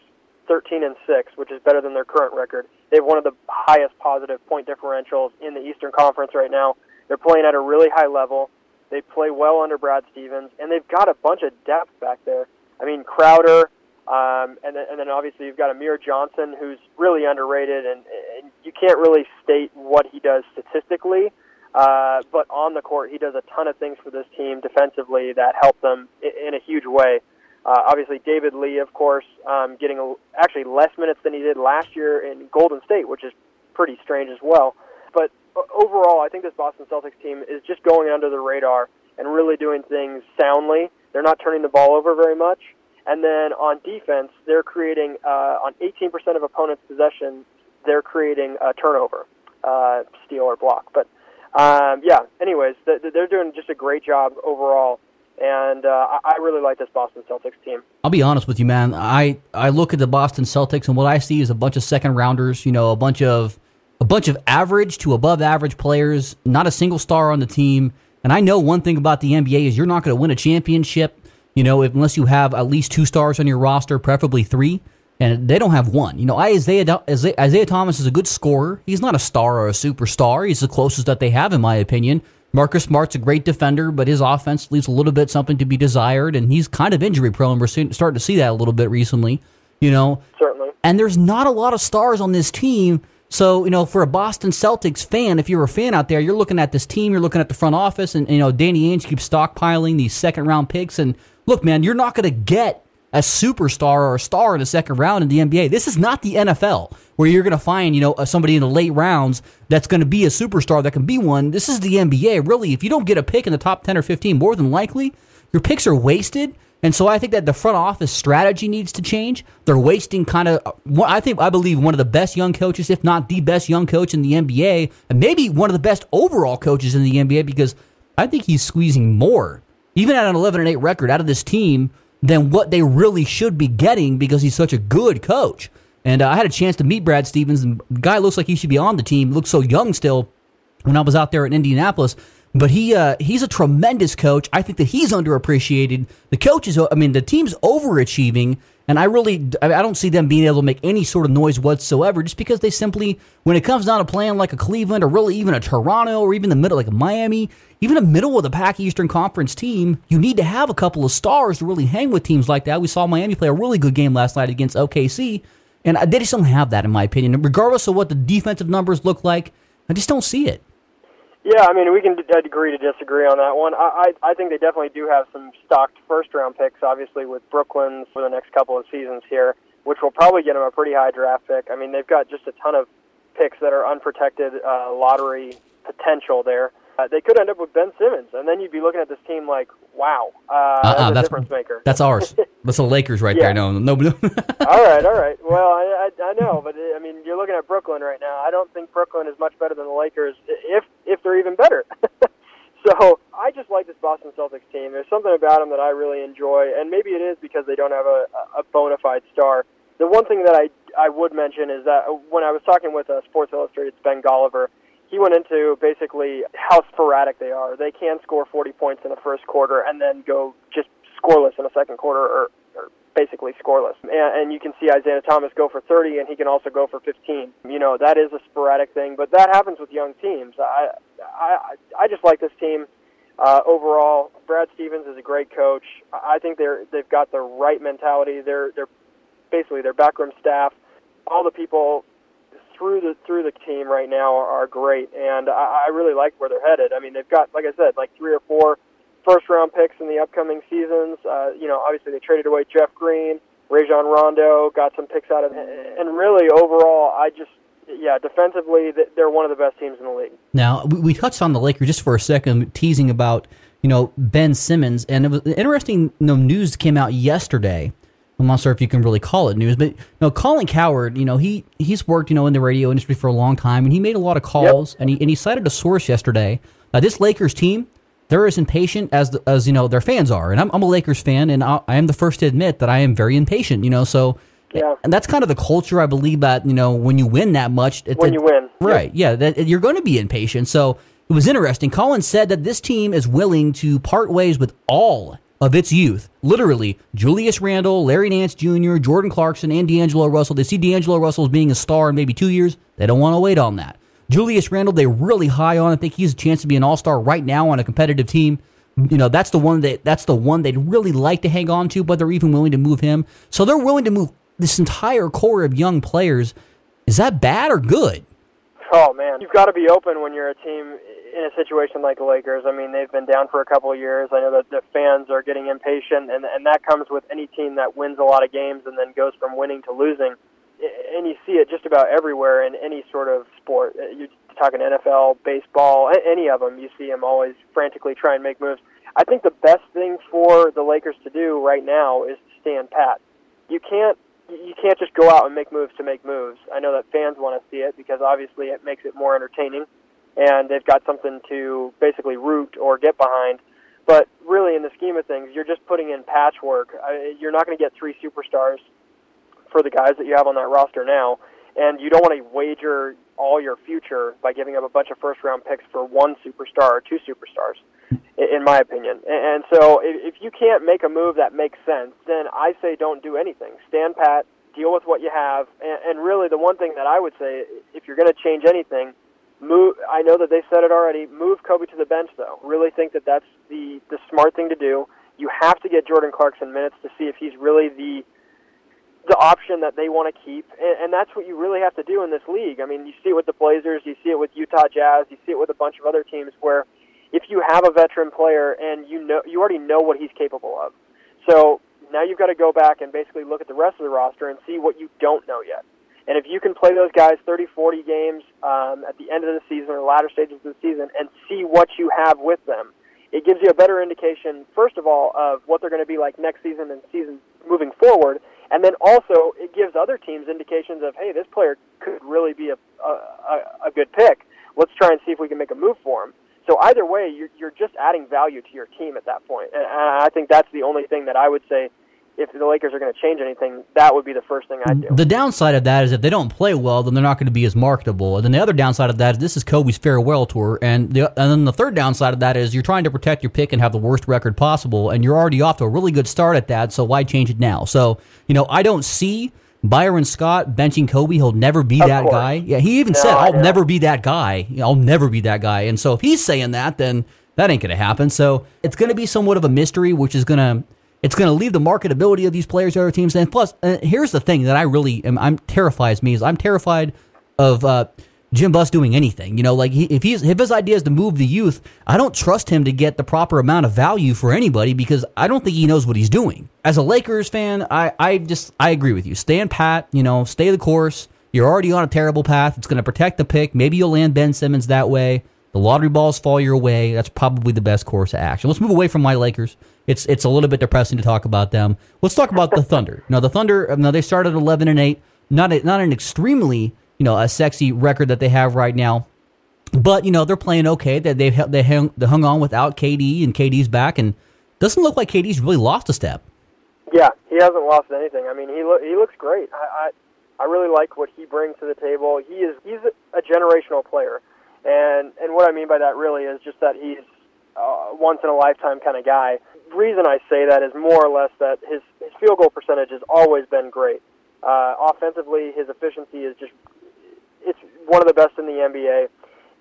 C: 13 and 6, which is better than their current record. They have one of the highest positive point differentials in the Eastern Conference right now. They're playing at a really high level. They play well under Brad Stevens, and they've got a bunch of depth back there. I mean, Crowder, um, and then and then obviously you've got Amir Johnson, who's really underrated, and, and you can't really state what he does statistically, uh, but on the court he does a ton of things for this team defensively that help them in, in a huge way. Uh, obviously, David Lee, of course, um, getting a, actually less minutes than he did last year in Golden State, which is pretty strange as well. But overall, I think this Boston Celtics team is just going under the radar and really doing things soundly. They're not turning the ball over very much. And then on defense, they're creating uh, on 18% of opponents' possession, they're creating a turnover, uh, steal or block. But um, yeah, anyways, they're doing just a great job overall. And uh, I really like this Boston Celtics team.
B: I'll be honest with you, man. I, I look at the Boston Celtics, and what I see is a bunch of second rounders. You know, a bunch of a bunch of average to above average players, not a single star on the team. And I know one thing about the NBA is you're not going to win a championship, you know, if, unless you have at least two stars on your roster, preferably three. and they don't have one. You know, Isaiah Isaiah Thomas is a good scorer. He's not a star or a superstar. He's the closest that they have, in my opinion. Marcus Smart's a great defender, but his offense leaves a little bit something to be desired, and he's kind of injury prone. We're starting to see that a little bit recently. You know,
C: certainly.
B: And there's not a lot of stars on this team. So, you know, for a Boston Celtics fan, if you're a fan out there, you're looking at this team, you're looking at the front office, and, you know, Danny Ainge keeps stockpiling these second round picks. And look, man, you're not going to get a superstar or a star in the second round in the NBA. This is not the NFL where you're going to find, you know, somebody in the late rounds that's going to be a superstar that can be one. This is the NBA. Really, if you don't get a pick in the top 10 or 15, more than likely, your picks are wasted. And so I think that the front office strategy needs to change. They're wasting kind of, I think, I believe one of the best young coaches, if not the best young coach in the NBA, and maybe one of the best overall coaches in the NBA because I think he's squeezing more, even at an 11 and 8 record, out of this team than what they really should be getting because he's such a good coach. And uh, I had a chance to meet Brad Stevens, and the guy looks like he should be on the team. Looks so young still. When I was out there in Indianapolis, but he uh, he's a tremendous coach. I think that he's underappreciated. The coach is, I mean, the team's overachieving, and I really I don't see them being able to make any sort of noise whatsoever, just because they simply, when it comes down to playing like a Cleveland or really even a Toronto or even the middle like a Miami, even the middle of the pack Eastern Conference team, you need to have a couple of stars to really hang with teams like that. We saw Miami play a really good game last night against OKC, and they just don't have that, in my opinion. Regardless of what the defensive numbers look like, I just don't see it.
C: Yeah, I mean, we can agree to disagree on that one. I, I I think they definitely do have some stocked first round picks, obviously with Brooklyn for the next couple of seasons here, which will probably get them a pretty high draft pick. I mean, they've got just a ton of picks that are unprotected uh, lottery potential there. Uh, they could end up with Ben Simmons, and then you'd be looking at this team like, wow, uh, uh-uh, that's a that's, difference maker.
B: That's ours. that's the Lakers right yeah. there. No, no.
C: Blue all right, all right. Well, I, I, I know, but I mean, you're looking at Brooklyn right now. I don't think Brooklyn is much better than the Lakers, if if they're even better. so I just like this Boston Celtics team. There's something about them that I really enjoy, and maybe it is because they don't have a, a bona fide star. The one thing that I I would mention is that when I was talking with uh, Sports Illustrated's Ben Golliver he went into basically how sporadic they are. They can score 40 points in the first quarter and then go just scoreless in the second quarter, or, or basically scoreless. And, and you can see Isaiah Thomas go for 30, and he can also go for 15. You know that is a sporadic thing, but that happens with young teams. I I I just like this team. Uh, overall, Brad Stevens is a great coach. I think they're they've got the right mentality. They're they're basically their backroom staff, all the people through the through the team right now are, great, and I, I really like where they're headed. I mean, they've got, like I said, like three or four first round picks in the upcoming seasons. Uh, you know, obviously they traded away Jeff Green, Rajon Rondo, got some picks out of, him, and really overall, I just yeah, defensively, they're one of the best teams in the league.
B: Now, we touched on the Lakers just for a second, teasing about, you know, Ben Simmons. And it was interesting you know, news came out yesterday I'm not sure if you can really call it news, but you know, Colin Cowherd, you know, he he's worked, you know, in the radio industry for a long time, and he made a lot of calls, yep. and he and he cited a source yesterday. Uh, this Lakers team, they're as impatient as the, as you know their fans are, and I'm, I'm a Lakers fan, and I, I, am the first to admit that I am very impatient. You know, so yeah. and that's kind of the culture I believe that you know when you win that much,
C: when you win,
B: right? Yeah, yeah that you're going to be impatient. So it was interesting. Colin said that this team is willing to part ways with all of its youth. Literally, Julius Randle, Larry Nance Jr., Jordan Clarkson, and D'Angelo Russell. They see D'Angelo Russell as being a star in maybe two years. They don't want to wait on that. Julius Randle, they're really high on. I think he's a chance to be an all star right now on a competitive team. You know, that's the one that that's the one they'd really like to hang on to, but they're even willing to move him. So they're willing to move this entire core of young players. Is that bad or good?
C: Oh man, you've got to be open when you're a team in a situation like the Lakers. I mean, they've been down for a couple of years. I know that the fans are getting impatient, and and that comes with any team that wins a lot of games and then goes from winning to losing. And you see it just about everywhere in any sort of sport. Uh, you're talking NFL, baseball, any of them. You see them always frantically try and make moves. I think the best thing for the Lakers to do right now is to stand pat. You can't you can't just go out and make moves to make moves. I know that fans want to see it because obviously it makes it more entertaining and they've got something to basically root or get behind. But really, in the scheme of things, you're just putting in patchwork. You're not going to get three superstars for the guys that you have on that roster now, and you don't want to wager all your future by giving up a bunch of first round picks for one superstar or two superstars, in my opinion. And so, if you can't make a move that makes sense, then I say don't do anything. Stand pat, deal with what you have, and, really the one thing that I would say, if you're going to change anything, move. I know that they said it already. Move Kobe to the bench, though. Really think that that's the the smart thing to do. You have to get Jordan Clarkson minutes to see if he's really the the option that they want to keep, and, and that's what you really have to do in this league. I mean, you see it with the Blazers, you see it with Utah Jazz, you see it with a bunch of other teams where if you have a veteran player and you know you already know what he's capable of, so now you've got to go back and basically look at the rest of the roster and see what you don't know yet. And if you can play those guys 30, 40 games um, at the end of the season or latter stages of the season and see what you have with them, it gives you a better indication, first of all, of what they're going to be like next season and season moving forward. And then also, it gives other teams indications of, hey, this player could really be a, a, a good pick. Let's try and see if we can make a move for him. So either way, you're, you're just adding value to your team at that point. And I think that's the only thing that I would say if the Lakers are going to change anything, that would be the first thing I'd do.
B: The downside of that is if they don't play well, then they're not going to be as marketable. And then the other downside of that is this is Kobe's farewell tour, and the and then the third downside of that is you're trying to protect your pick and have the worst record possible, and you're already off to a really good start at that. So why change it now? So you know I don't see. Byron Scott benching Kobe, he'll never be
C: Of
B: that
C: course.
B: guy. Yeah, he even
C: No,
B: said, "I'll never be that guy. I'll never be that guy." And so if he's saying that, then that ain't going to happen. So it's going to be somewhat of a mystery, which is going to it's going to leave the marketability of these players to other teams. And plus, uh, here's the thing that I really am I'm terrifies me is I'm terrified of uh, Jim Buss doing anything. You know, like he, if he's if his idea is to move the youth, I don't trust him to get the proper amount of value for anybody because I don't think he knows what he's doing. As a Lakers fan, I I just I agree with you. Stand pat. You know, stay the course. You're already on a terrible path. It's going to protect the pick. Maybe you'll land Ben Simmons that way. The lottery balls fall your way. That's probably the best course of action. Let's move away from my Lakers. It's it's a little bit depressing to talk about them. Let's talk about the Thunder. Now the Thunder. Um, now they started eleven and eight. Not a, not an extremely you know a sexy record that they have right now, but you know they're playing okay. That they've they hung, they hung on without KD and KD's back, and doesn't look like KD's really lost a step.
C: Yeah, he hasn't lost anything. I mean, he lo- he looks great. I, I I really like what he brings to the table. He is he's a generational player, and and what I mean by that really is just that he's a once in a lifetime kind of guy. The reason I say that is more or less that his his field goal percentage has always been great. Uh, offensively, his efficiency is just it's one of the best in the NBA.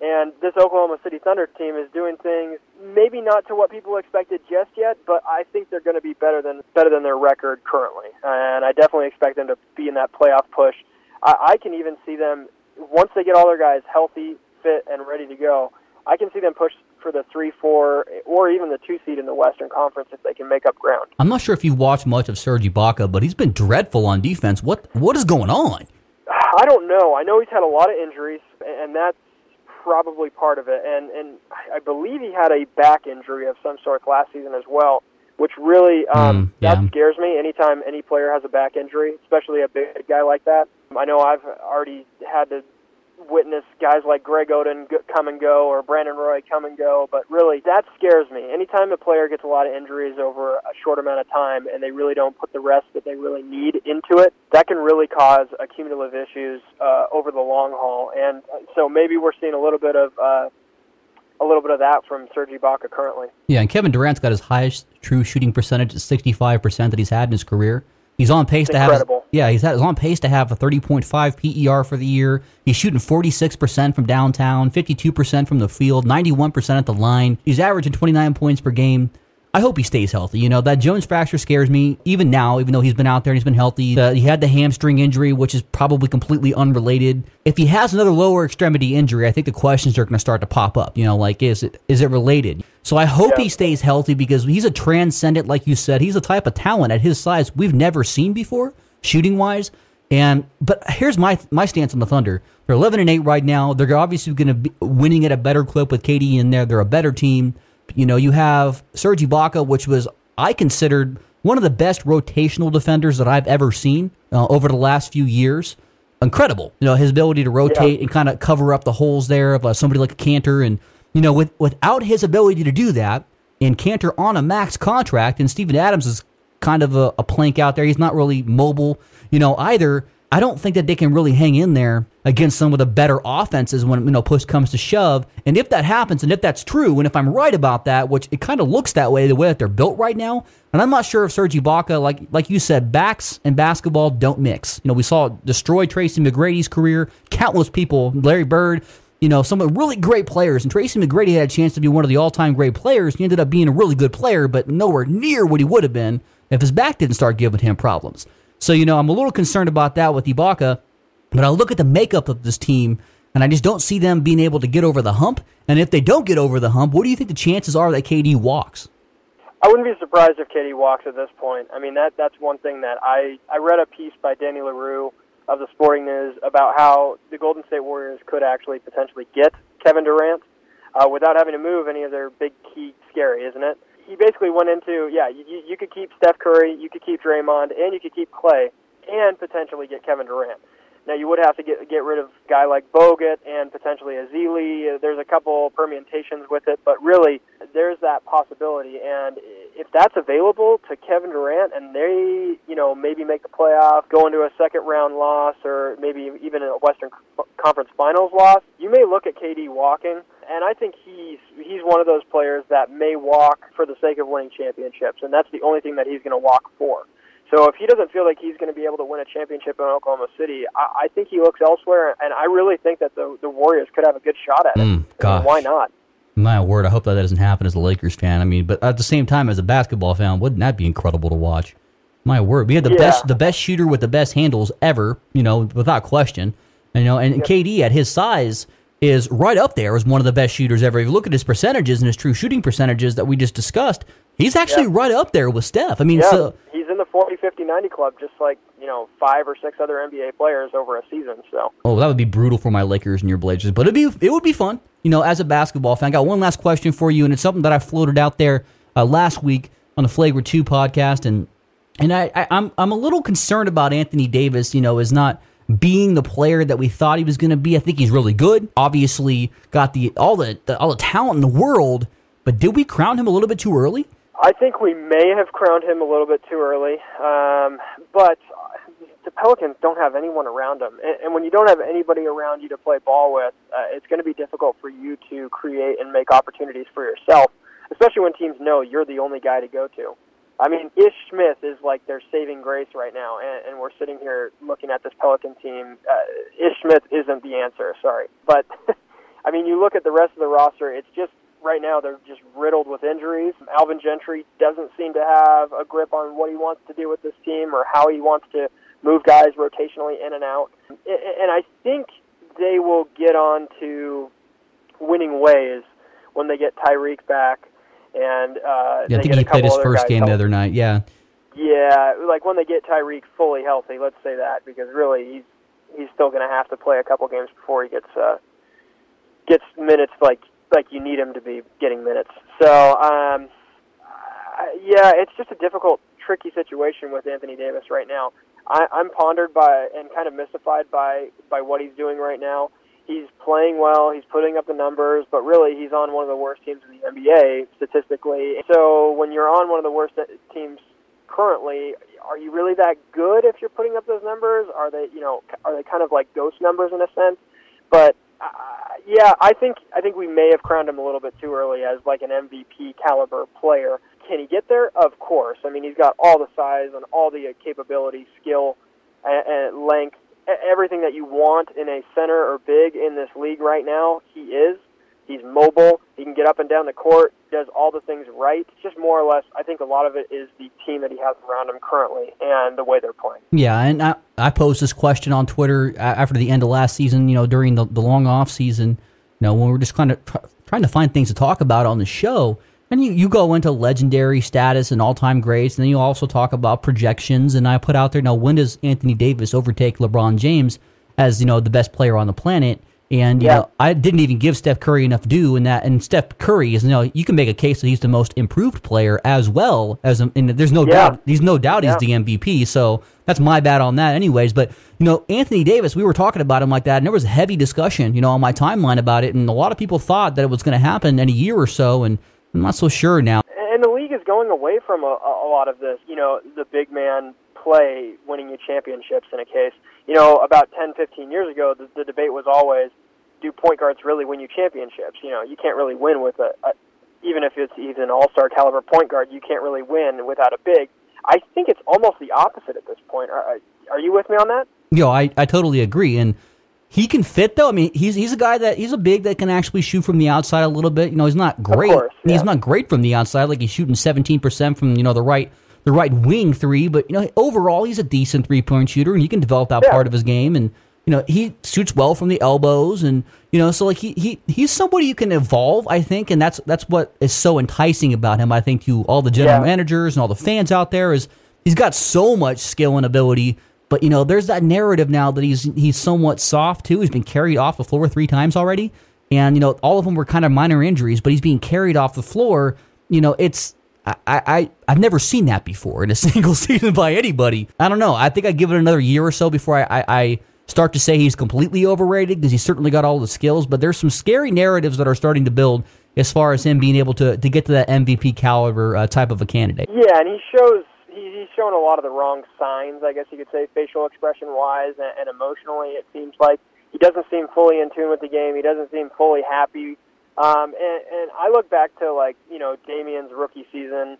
C: And this Oklahoma City Thunder team is doing things maybe not to what people expected just yet, but I think they're going to be better than better than their record currently. And I definitely expect them to be in that playoff push. I, I can even see them once they get all their guys healthy, fit, and ready to go. I can see them push for the three, four, or even the two seed in the Western Conference if they can make up ground.
B: I'm not sure if you've watched much of Serge Ibaka, but he's been dreadful on defense. What what is going on?
C: I don't know. I know he's had a lot of injuries, and that's probably part of it. And and I believe he had a back injury of some sort last season as well, which really um,
B: Mm, yeah.
C: that scares me. Anytime any player has a back injury, especially a big guy like that. I know I've already had to witness guys like Greg Oden come and go or Brandon Roy come and go, but really that scares me. Anytime a player gets a lot of injuries over a short amount of time and they really don't put the rest that they really need into it, that can really cause accumulative issues uh, over the long haul. And uh, so maybe we're seeing a little bit of uh, a little bit of that from Serge Ibaka currently.
B: Yeah, and Kevin Durant's got his highest true shooting percentage at 65% that he's had in his career. He's on pace to have
C: incredible.
B: yeah, he's, had, he's on pace to have a 30.5 PER for the year. He's shooting 46% from downtown, 52% from the field, 91% at the line. He's averaging 29 points per game. I hope he stays healthy. You know, that Jones fracture scares me even now, even though he's been out there and he's been healthy. Uh, he had the hamstring injury, which is probably completely unrelated. If he has another lower extremity injury, I think the questions are going to start to pop up. You know, like, is it is it related? So I hope
C: Yeah.
B: he stays healthy because he's a transcendent, like you said. He's a type of talent at his size we've never seen before, shooting wise. And but here's my my stance on the Thunder. They're 11 and 8 right now. They're obviously going to be winning at a better clip with KD in there. They're a better team. You know, you have Serge Ibaka, which was I considered one of the best rotational defenders that I've ever seen uh, over the last few years. Incredible, you know, his ability to rotate and kind of cover up the holes there of uh, somebody like a Kanter, and you know, with without his ability to do that, and Kanter on a max contract, and Steven Adams is kind of a, a plank out there. He's not really mobile, you know, either. I don't think that they can really hang in there against some of the better offenses when you know push comes to shove. And if that happens, and if that's true, and if I'm right about that, which it kind of looks that way the way that they're built right now, and I'm not sure if Serge Ibaka, like like you said, backs and basketball don't mix. You know, we saw destroy Tracy McGrady's career. Countless people, Larry Bird, you know, some really great players. And Tracy McGrady had a chance to be one of the all-time great players. He ended up being a really good player, but nowhere near what he would have been if his back didn't start giving him problems. So, you know, I'm a little concerned about that with Ibaka, but I look at the makeup of this team and I just don't see them being able to get over the hump. And if they don't get over the hump, what do you think the chances are that KD walks?
C: I wouldn't be surprised if KD walks at this point. I mean, that that's one thing that I I read a piece by Danny Leroux of the Sporting News about how the Golden State Warriors could actually potentially get Kevin Durant uh, without having to move any of their big key scary, isn't it? He basically went into yeah, you, you could keep Steph Curry, you could keep Draymond, and you could keep Klay, and potentially get Kevin Durant. Now you would have to get get rid of a guy like Bogut and potentially Ezeli. There's a couple permutations with it, but really there's that possibility. And if that's available to Kevin Durant, and they you know maybe make the playoff, go into a second round loss, or maybe even a Western Conference Finals loss, you may look at KD walking and I think he's he's one of those players that may walk for the sake of winning championships, and that's the only thing that he's going to walk for. So if he doesn't feel like he's going to be able to win a championship in Oklahoma City, I, I think he looks elsewhere, and I really think that the the Warriors could have a good shot at it. Mm,
B: gosh.
C: why not?
B: My word, I hope that, that doesn't happen as a Lakers fan. I mean, but at the same time, as a basketball fan, wouldn't that be incredible to watch? My word, we had the yeah. best the best shooter with the best handles ever, you know, without question. You know, and, and KD at his size is right up there as one of the best shooters ever. If you look at his percentages and his true shooting percentages that we just discussed, he's actually yeah. right up there with Steph. I mean,
C: yeah,
B: so
C: in the 40, 50, 90 club, just like you know five or six other NBA players over a season. So,
B: oh, that would be brutal for my Lakers and your Blazers, but it'd be it would be fun. You know, as a basketball fan, I got one last question for you, and it's something that I floated out there uh, last week on the Flagrant Two podcast, and and I, I I'm I'm a little concerned about Anthony Davis. You know, is not being the player that we thought he was going to be. I think he's really good. Obviously, got the all the, the, all the talent in the world, but did we crown him a little bit too early?
C: I think we may have crowned him a little bit too early, um, but the Pelicans don't have anyone around them, and, and when you don't have anybody around you to play ball with, uh, it's going to be difficult for you to create and make opportunities for yourself, especially when teams know you're the only guy to go to. I mean, Ish Smith is like their saving grace right now, and, and we're sitting here looking at this Pelican team. Uh, Ish Smith isn't the answer, sorry, but I mean, you look at the rest of the roster. It's just right now they're just riddled with injuries. Alvin Gentry doesn't seem to have a grip on what he wants to do with this team or how he wants to move guys rotationally in and out. And I think they will get on to winning ways when they get Tyreke back and uh,
B: yeah, I think he played his first game healthy. the other night. Yeah.
C: Yeah, like when they get Tyreke fully healthy, let's say that because really he's he's still going to have to play a couple games before he gets uh, gets minutes like like you need him to be getting minutes. So um, yeah, it's just a difficult, tricky situation with Anthony Davis right now. I, I'm pondered by and kind of mystified by by what he's doing right now he's playing well, he's putting up the numbers, but really he's on one of the worst teams in the NBA statistically. So when you're on one of the worst teams currently, are you really that good if you're putting up those numbers? Are they, you know, are they kind of like ghost numbers in a sense? But yeah, I think I think we may have crowned him a little bit too early as like an MVP caliber player. Can he get there? Of course. I mean, he's got all the size and all the uh, capability, skill, and, and length everything that you want in a center or big in this league right now. He is. He's mobile. He can get up and down the court. Does all the things right. Just more or less, I think a lot of it is the team that he has around him currently and the way they're playing.
B: Yeah, and I, I posed this question on Twitter after the end of last season. You know, during the, the long off season. You know, when we are just kind of trying to find things to talk about on the show. And you, you go into legendary status and all time greats, and then you also talk about projections. And I put out there now, when does Anthony Davis overtake LeBron James as you know the best player on the planet? And you yeah. know, I didn't even give Steph Curry enough due in that. And Steph Curry is, you know, you can make a case that he's the most improved player as well as, um, and there's no yeah. doubt, he's no doubt yeah. he's the MVP. So that's my bad on that, anyways. But you know, Anthony Davis, we were talking about him like that, and there was heavy discussion, you know, on my timeline about it, and a lot of people thought that it was going to happen in a year or so, and I'm not so sure now.
C: And the league is going away from a, a lot of this. You know, the big man play winning you championships in a case. You know, about 10, 15 years ago, the, the debate was always, do point guards really win you championships? You know, you can't really win with a, a even if it's even an all-star caliber point guard, you can't really win without a big. I think it's almost the opposite at this point. Are, are you with me on that?
B: Yo, I, I totally agree. And he can fit though. I mean, he's he's a guy that he's a big that can actually shoot from the outside a little bit. You know, he's not great.
C: Course, yeah.
B: He's not great from the outside. Like he's shooting seventeen percent from you know the right the right wing three. But you know, overall, he's a decent three point shooter, and he can develop that
C: yeah.
B: part of his game. And you know, he shoots well from the elbows, and you know, so like he he he's somebody you can evolve. I think, and that's that's what is so enticing about him. I think to all the general
C: Yeah.
B: managers and all the fans out there is he's got so much skill and ability. But you know, there's that narrative now that he's he's somewhat soft too. He's been carried off the floor three times already, and you know, all of them were kind of minor injuries. But he's being carried off the floor. You know, it's I, I I've never seen that before in a single season by anybody. I don't know. I think I give it another year or so before I I, I start to say he's completely overrated because he's certainly got all the skills. But there's some scary narratives that are starting to build as far as him being able to to get to that MVP caliber uh, type of a candidate.
C: Yeah, and he shows he, he's showing a lot of the wrong signs, I guess you could say, facial expression wise and, and emotionally. It seems like he doesn't seem fully in tune with the game. He doesn't seem fully happy. Um, and, and I look back to like you know Damian's rookie season.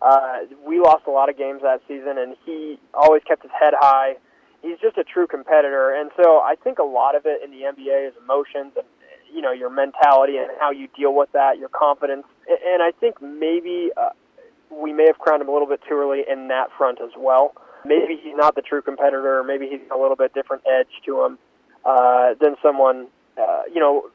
C: Uh, we lost a lot of games that season, and he always kept his head high. He's just a true competitor, and so I think a lot of it in the NBA is emotions and you know your mentality and how you deal with that, your confidence. And I think maybe uh, we may have crowned him a little bit too early in that front as well. Maybe he's not the true competitor. Maybe he's a little bit different edge to him uh, than someone. Uh, you know,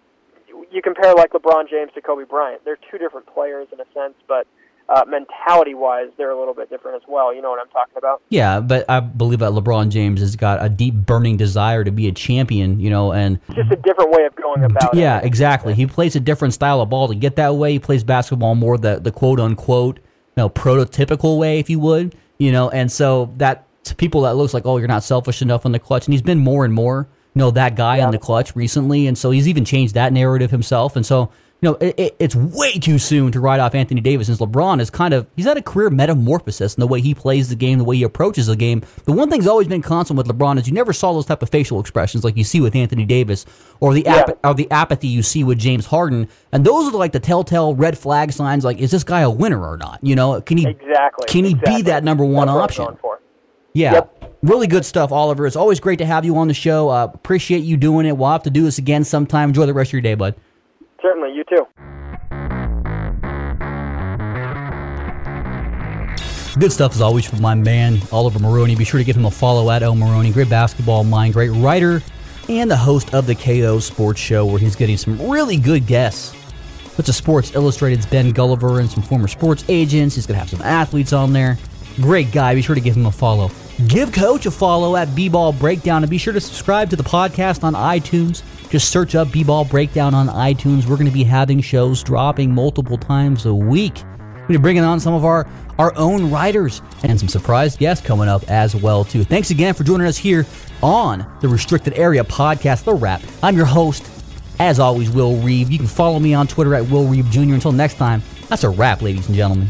C: you compare like LeBron James to Kobe Bryant. They're two different players in a sense, but uh, mentality-wise, they're a little bit different as well. You know what I'm talking about?
B: Yeah, but I believe that LeBron James has got a deep burning desire to be a champion, you know, and
C: It's just a different way of going about it.
B: yeah, exactly. He plays a different style of ball to get that way. He plays basketball more the the quote unquote, you know, prototypical way, if you would, you know, and so that to people that looks like, oh, you're not selfish enough in the clutch, and he's been more and more, you know, that guy in the clutch recently, and so he's even changed that narrative himself, and so. You know, it, it, it's way too soon to write off Anthony Davis since LeBron is kind of he's had a career metamorphosis in the way he plays the game, the way he approaches the game. The one thing's always been constant with LeBron is you never saw those type of facial expressions like you see with Anthony Davis or the
C: Yeah.
B: or the apathy you see with James Harden, and those are like the telltale red flag signs. Like, is this guy a winner or not? You know, can he
C: Exactly.
B: Can he
C: exactly.
B: be that number one
C: That's
B: option? Yeah.
C: Yep.
B: Really good stuff, Oliver. It's always great to have you on the show. Uh, appreciate you doing it. We'll have to do this again sometime. Enjoy the rest of your day, bud.
C: Certainly, you too.
B: Good stuff as always from my man Oliver Maroney. Be sure to give him a follow at El Maroney. Great basketball mind, great writer, and the host of the KO Sports Show, where he's getting some really good guests. Such as Sports Illustrated's Ben Golliver and some former sports agents. He's gonna have some athletes on there. Great guy. Be sure to give him a follow. Give Coach a follow at B-Ball Breakdown, and be sure to subscribe to the podcast on iTunes. Just search up B-Ball Breakdown on iTunes. We're going to be having shows dropping multiple times a week. We're bringing on some of our, our own writers and some surprise guests coming up as well too. Thanks again for joining us here on the Restricted Area Podcast, The RAP. I'm your host, as always, Will Reeve. You can follow me on Twitter at Will Reeve Jr. Until next time, that's a wrap, ladies and gentlemen.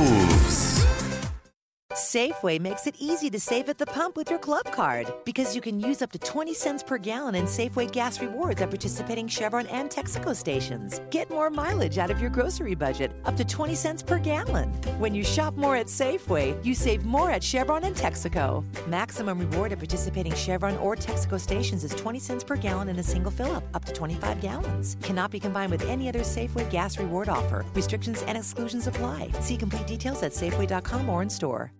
A: Safeway makes it easy to save at the pump with your club card because you can use up to 20 cents per gallon in Safeway gas rewards at participating Chevron and Texaco stations. Get more mileage out of your grocery budget, up to 20 cents per gallon. When you shop more at Safeway, you save more at Chevron and Texaco. Maximum reward at participating Chevron or Texaco stations is 20 cents per gallon in a single fill up, up to 25 gallons. Cannot be combined with any other Safeway gas reward offer. Restrictions and exclusions apply. See complete details at Safeway.com or in store.